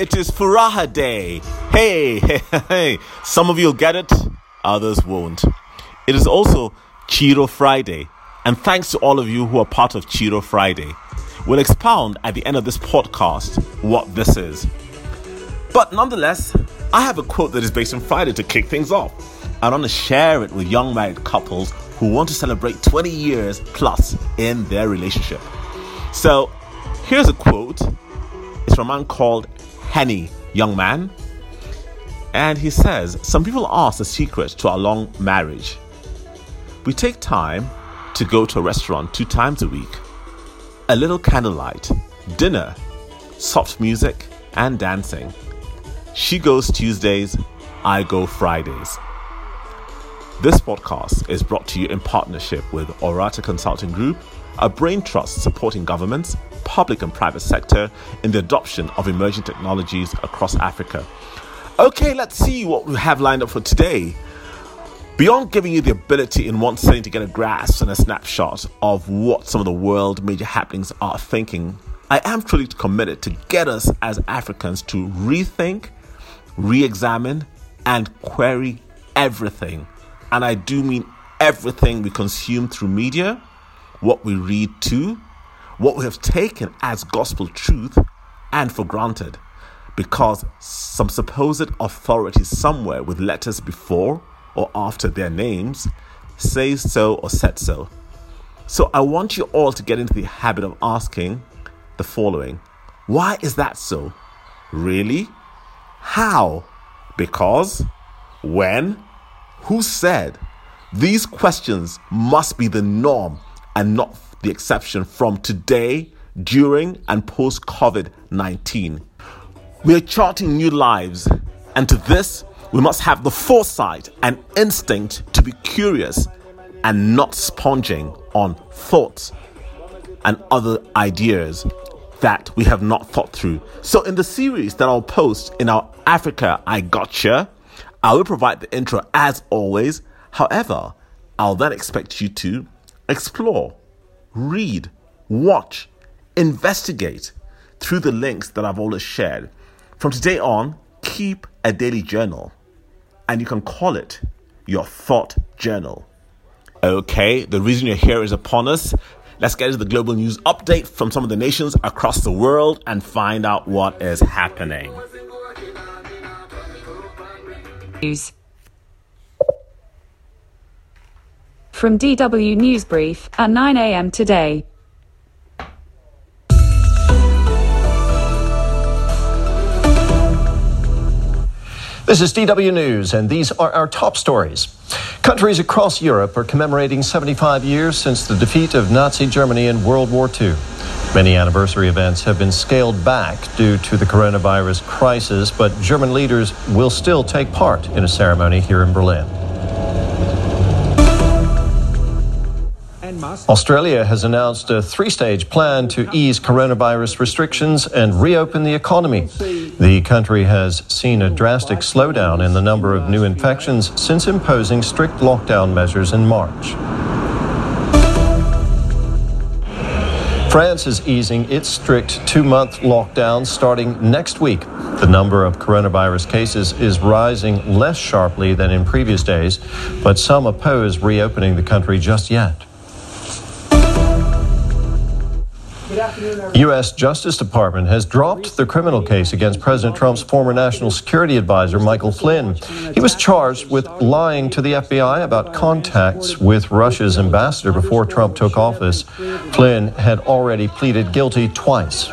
it is Furaha Day. Hey, hey, hey. Some of you will get it, others won't. It is also Cheeto Friday. And thanks to all of you who are part of Cheeto Friday. We'll expound at the end of this podcast what this is. But nonetheless, I have a quote that is based on Friday to kick things off. I want to share it with young married couples who want to celebrate 20 years plus in their relationship. So, here's a quote. It's from a man called Henny Youngman. And he says, Some people ask the secret to our long marriage. We take time to go to a restaurant two times a week, a little candlelight, dinner, soft music, and dancing. She goes Tuesdays, I go Fridays. This podcast is brought to you in partnership with Orata Consulting Group, a brain trust supporting governments, public and private sector in the adoption of emerging technologies across Africa. Okay, let's see what we have lined up for today. Beyond giving you the ability in one setting to get a grasp and a snapshot of what some of the world major happenings are thinking, I am truly committed to get us as Africans to rethink re examine, and query everything. And I do mean everything we consume through media, what we read too, what we have taken as gospel truth and for granted. Because some supposed authority somewhere with letters before or after their names says so or said so. So I want you all to get into the habit of asking the following Why is that so? Really? How? Because? When? Who said? These questions must be the norm and not the exception from today, during, and post COVID 19. We are charting new lives, and to this, we must have the foresight and instinct to be curious and not sponging on thoughts and other ideas that we have not thought through. So, in the series that I'll post in our Africa I Gotcha, I will provide the intro as always. However, I'll then expect you to explore, read, watch, investigate through the links that I've always shared. From today on, keep a daily journal, and you can call it your thought journal. Okay, the reason you're here is upon us Let's get into the global news update from some of the nations across the world and find out what is happening. News. From DW Newsbrief at 9 a.m. today. This is DW News, and these are our top stories. Countries across Europe are commemorating 75 years since the defeat of Nazi Germany in World War II. Many anniversary events have been scaled back due to the coronavirus crisis, but German leaders will still take part in a ceremony here in Berlin. Australia has announced a three stage plan to ease coronavirus restrictions and reopen the economy. The country has seen a drastic slowdown in the number of new infections since imposing strict lockdown measures in March. France is easing its strict two month lockdown starting next week. The number of coronavirus cases is rising less sharply than in previous days, but some oppose reopening the country just yet. U.S. Justice Department has dropped the criminal case against President Trump's former national security advisor, Michael Flynn. He was charged with lying to the FBI about contacts with Russia's ambassador before Trump took office. Flynn had already pleaded guilty twice.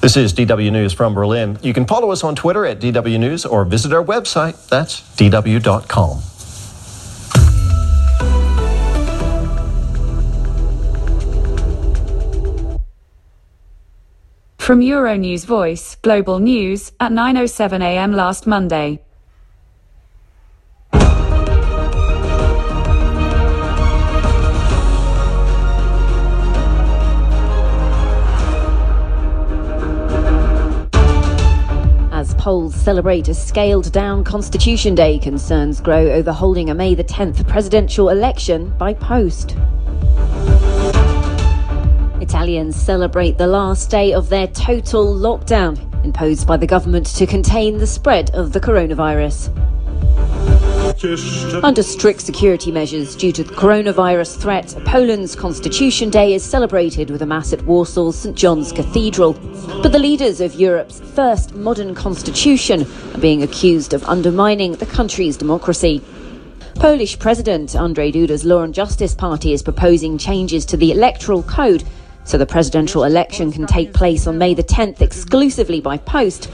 This is DW News from Berlin. You can follow us on Twitter at DW News or visit our website. That's DW.com. From Euronews Voice, Global News, at 9.07 am last Monday. As Poles celebrate a scaled down Constitution Day, concerns grow over holding a May the 10th presidential election by post. Italians celebrate the last day of their total lockdown imposed by the government to contain the spread of the coronavirus. Under strict security measures due to the coronavirus threat, Poland's Constitution Day is celebrated with a mass at Warsaw's St John's Cathedral. But the leaders of Europe's first modern constitution are being accused of undermining the country's democracy. Polish President Andrzej Duda's Law and Justice Party is proposing changes to the electoral code so the presidential election can take place on May the 10th exclusively by post.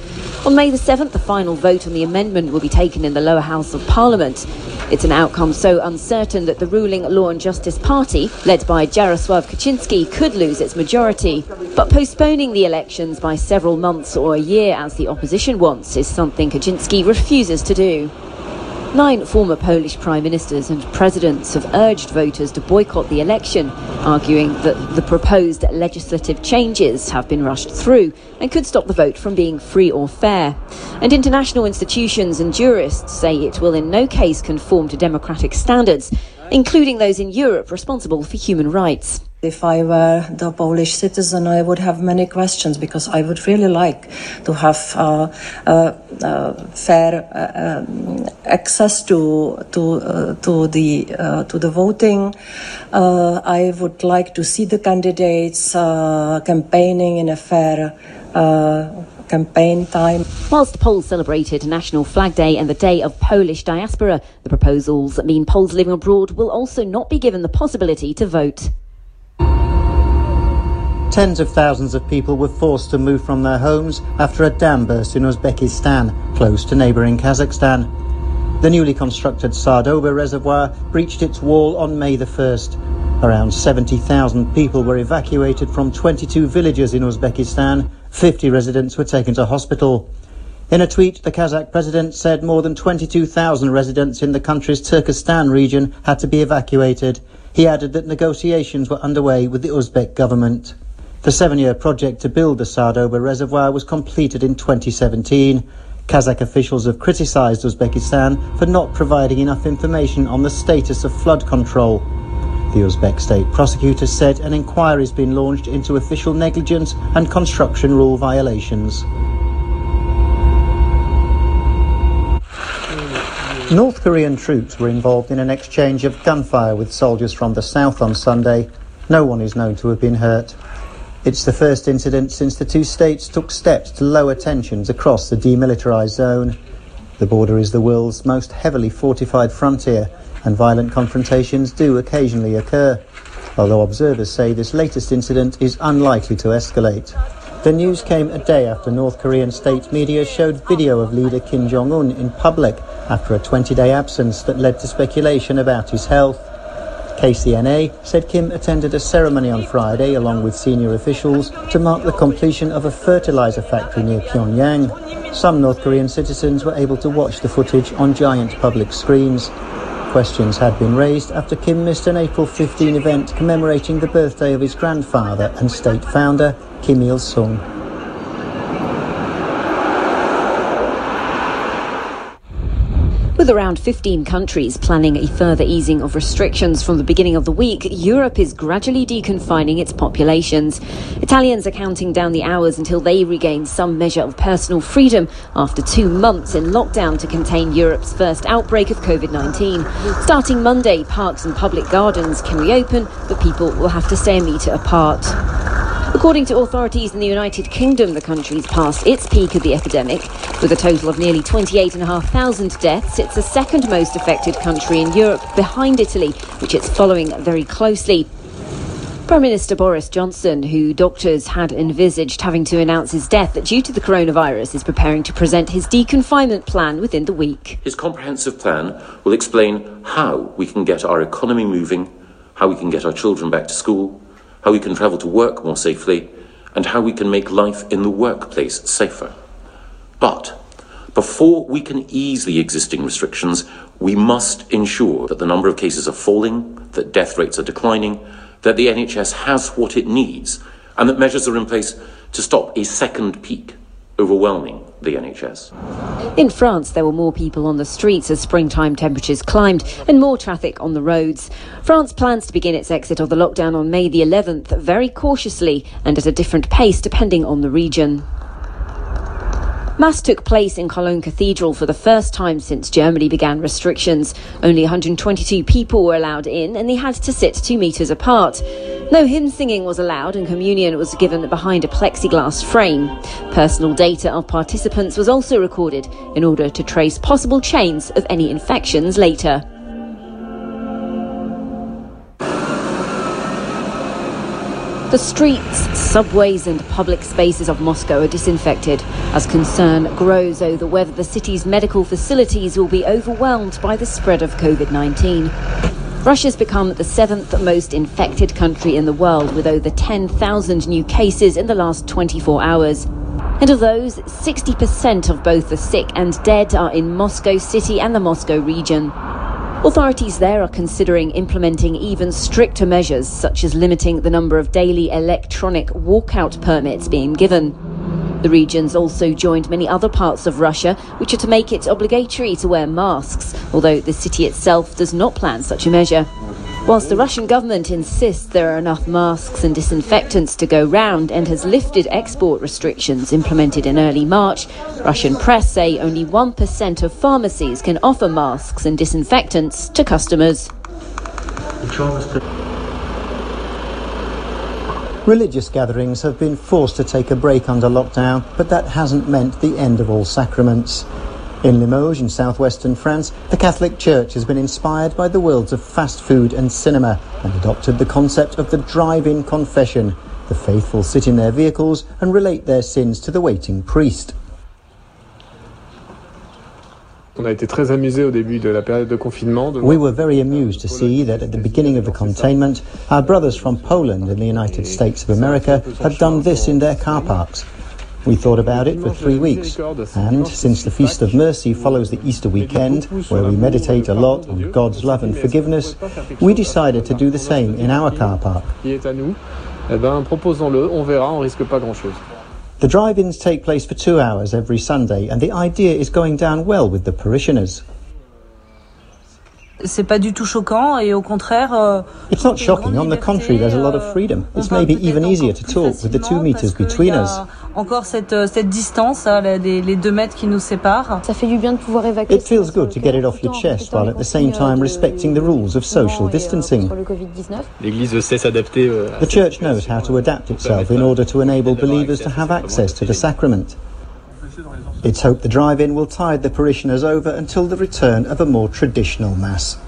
On May the 7th, the final vote on the amendment will be taken in the lower house of parliament. It's an outcome so uncertain that the ruling Law and Justice Party, led by Jarosław Kaczynski, could lose its majority. But postponing the elections by several months or a year, as the opposition wants, is something Kaczynski refuses to do. Nine former Polish prime ministers and presidents have urged voters to boycott the election, arguing that the proposed legislative changes have been rushed through and could stop the vote from being free or fair. And international institutions and jurists say it will in no case conform to democratic standards, including those in Europe responsible for human rights. If I were the Polish citizen, I would have many questions because I would really like to have uh, uh, uh, fair um, access to to uh, to the uh, to the voting. Uh, I would like to see the candidates campaigning in a fair campaign time. Whilst Poles celebrated National Flag Day and the Day of Polish Diaspora, the proposals mean Poles living abroad will also not be given the possibility to vote. Tens of thousands of people were forced to move from their homes after a dam burst in Uzbekistan, close to neighbouring Kazakhstan. The newly constructed Sardoba reservoir breached its wall on May the 1st. Around 70,000 people were evacuated from 22 villages in Uzbekistan. 50 residents were taken to hospital. In a tweet, the Kazakh president said more than 22,000 residents in the country's Turkestan region had to be evacuated. He added that negotiations were underway with the Uzbek government. The seven-year project to build the Sardoba reservoir was completed in 2017. Kazakh officials have criticised Uzbekistan for not providing enough information on the status of flood control. The Uzbek state prosecutor said an inquiry has been launched into official negligence and construction rule violations. North Korean troops were involved in an exchange of gunfire with soldiers from the south on Sunday. No one is known to have been hurt. It's the first incident since the two states took steps to lower tensions across the demilitarized zone. The border is the world's most heavily fortified frontier, and violent confrontations do occasionally occur, although observers say this latest incident is unlikely to escalate. The news came a day after North Korean state media showed video of leader Kim Jong un in public after a 20 day absence that led to speculation about his health. KCNA said Kim attended a ceremony on Friday along with senior officials to mark the completion of a fertilizer factory near Pyongyang. Some North Korean citizens were able to watch the footage on giant public screens. Questions had been raised after Kim missed an April 15 event commemorating the birthday of his grandfather and state founder, Kim Il sung. With around 15 countries planning a further easing of restrictions from the beginning of the week, Europe is gradually deconfining its populations. Italians are counting down the hours until they regain some measure of personal freedom after two months in lockdown to contain Europe's first outbreak of COVID 19. Starting Monday, parks and public gardens can reopen, but people will have to stay a metre apart. According to authorities in the United Kingdom, the country's passed its peak of the epidemic. With a total of nearly 28,500 deaths, it's the second most affected country in Europe, behind Italy, which it's following very closely. Prime Minister Boris Johnson, who doctors had envisaged having to announce his death due to the coronavirus, is preparing to present his deconfinement plan within the week. His comprehensive plan will explain how we can get our economy moving, how we can get our children back to school, how we can travel to work more safely, and how we can make life in the workplace safer. But before we can ease the existing restrictions, we must ensure that the number of cases are falling, that death rates are declining, that the NHS has what it needs, and that measures are in place to stop a second peak overwhelming the NHS. In France, there were more people on the streets as springtime temperatures climbed and more traffic on the roads. France plans to begin its exit of the lockdown on May the 11th very cautiously and at a different pace depending on the region. Mass took place in Cologne Cathedral for the first time since Germany began restrictions. Only 122 people were allowed in and they had to sit two metres apart. No hymn singing was allowed and communion was given behind a plexiglass frame. Personal data of participants was also recorded in order to trace possible chains of any infections later. The streets, subways, and public spaces of Moscow are disinfected as concern grows over whether the city's medical facilities will be overwhelmed by the spread of COVID 19. Russia's become the seventh most infected country in the world, with over 10,000 new cases in the last 24 hours. And of those, 60% of both the sick and dead are in Moscow City and the Moscow region. Authorities there are considering implementing even stricter measures, such as limiting the number of daily electronic walkout permits being given. The region's also joined many other parts of Russia, which are to make it obligatory to wear masks, although the city itself does not plan such a measure. Whilst the Russian government insists there are enough masks and disinfectants to go round and has lifted export restrictions implemented in early March, Russian press say only 1% of pharmacies can offer masks and disinfectants to customers. Religious gatherings have been forced to take a break under lockdown, but that hasn't meant the end of all sacraments. In Limoges, in southwestern France, the Catholic Church has been inspired by the worlds of fast food and cinema and adopted the concept of the drive in confession. The faithful sit in their vehicles and relate their sins to the waiting priest. On a été très amusé au début de la période de confinement. We were very amused to see that at the beginning of the containment, our brothers from Poland and the United States of America had done this in their car parks. We thought about it for three weeks, and since the Feast of Mercy follows the Easter weekend, where we meditate a lot on God's love and forgiveness, we decided to do the same in our car park. Eh ben, proposons-le, on verra, on risque pas grand-chose. The drive-ins take place for two hours every Sunday, and the idea is going down well with the parishioners. c'est pas du tout choquant et au contraire. Euh, It's not shocking. On the contrary, there's a lot of freedom. Euh, it's maybe even easier to talk with the two meters between us. Encore cette, euh, cette distance, les, les deux mètres qui nous séparent. Ça fait du bien de pouvoir évacuer. It feels good to get it off your chest while at the same time respecting the rules of social distancing. L'Église sait s'adapter. Euh, the church knows how to adapt itself in order to enable believers to have access to the sacrament. It's hoped the drive-in will tide the parishioners over until the return of a more traditional mass.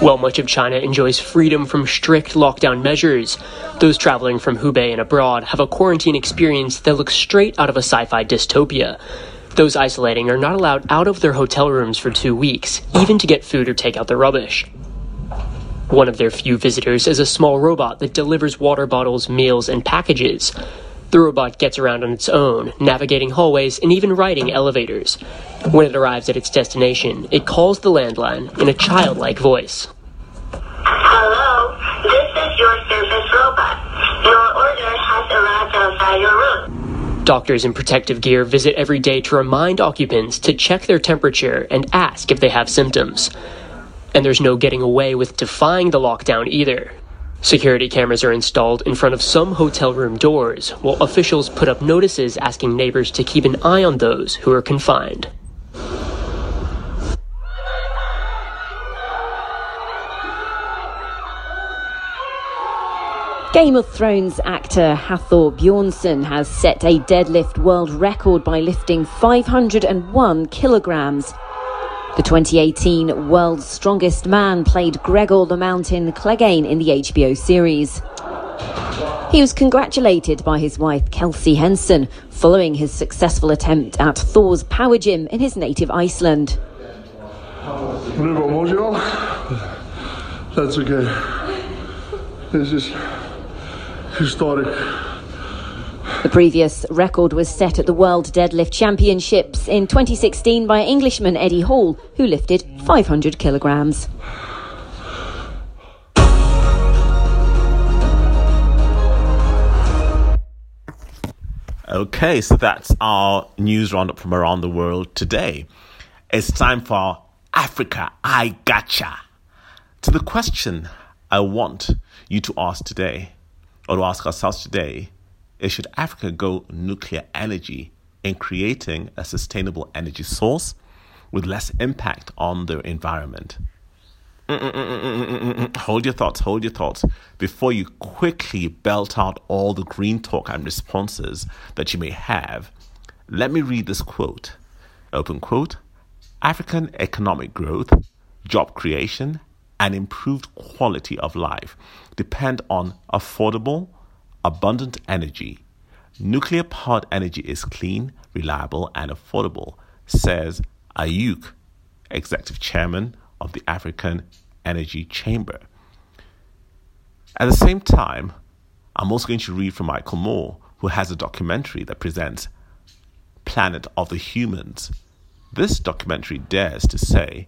While much of China enjoys freedom from strict lockdown measures, those traveling from Hubei and abroad have a quarantine experience that looks straight out of a sci fi dystopia. Those isolating are not allowed out of their hotel rooms for two weeks, even to get food or take out their rubbish. One of their few visitors is a small robot that delivers water bottles, meals, and packages. The robot gets around on its own, navigating hallways and even riding elevators. When it arrives at its destination, it calls the landline in a childlike voice. Hello, this is your service robot. Your order has arrived outside your room. Doctors in protective gear visit every day to remind occupants to check their temperature and ask if they have symptoms. And there's no getting away with defying the lockdown either. Security cameras are installed in front of some hotel room doors, while officials put up notices asking neighbors to keep an eye on those who are confined. Game of Thrones actor Hafthor Bjornsson has set a deadlift world record by lifting 501 kilograms. The 2018 World's Strongest Man played Gregor the Mountain Clegane in the HBO series. He was congratulated by his wife Kelsey Henson following his successful attempt at Thor's Power Gym in his native Iceland. A little emotional. That's okay. It's just historic. The previous record was set at the World Deadlift Championships in 2016 by Englishman Eddie Hall, who lifted 500 kilograms. Okay, so that's our news roundup from around the world today. It's time for Africa I Gotcha. To the question I want you to ask today or to ask ourselves today is should Africa go nuclear energy in creating a sustainable energy source with less impact on the environment? Mm-mm-mm-mm-mm-mm. Hold your thoughts, hold your thoughts before you quickly belt out all the green talk and responses that you may have. Let me read this quote. Open quote African economic growth, job creation, and improved quality of life depend on affordable, abundant energy. Nuclear powered energy is clean, reliable, and affordable, says Ayuk, executive chairman of the African Energy Chamber. At the same time, I'm also going to read from Michael Moore, who has a documentary that presents Planet of the Humans. This documentary dares to say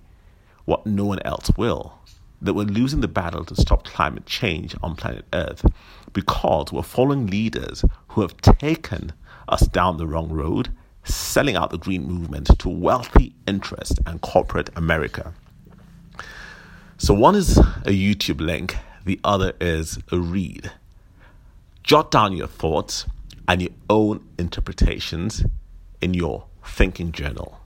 what no one else will that we're losing the battle to stop climate change on planet Earth because we're following leaders who have taken us down the wrong road, selling out the green movement to wealthy interests and corporate America. So, one is a YouTube link, the other is a read. Jot down your thoughts and your own interpretations in your thinking journal.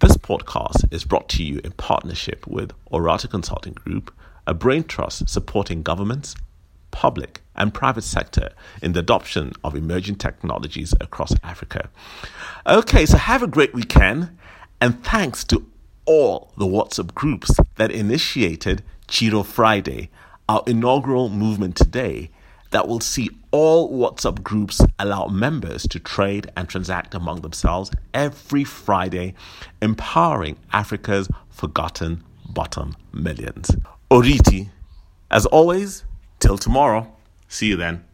This podcast is brought to you in partnership with Orata Consulting Group, a brain trust supporting governments, public, and private sector in the adoption of emerging technologies across Africa. Okay, so have a great weekend, and thanks to all the WhatsApp groups that initiated Cheeto Friday, our inaugural movement today that will see all WhatsApp groups allow members to trade and transact among themselves every Friday, empowering Africa's forgotten bottom millions. Oriti, as always, till tomorrow. See you then.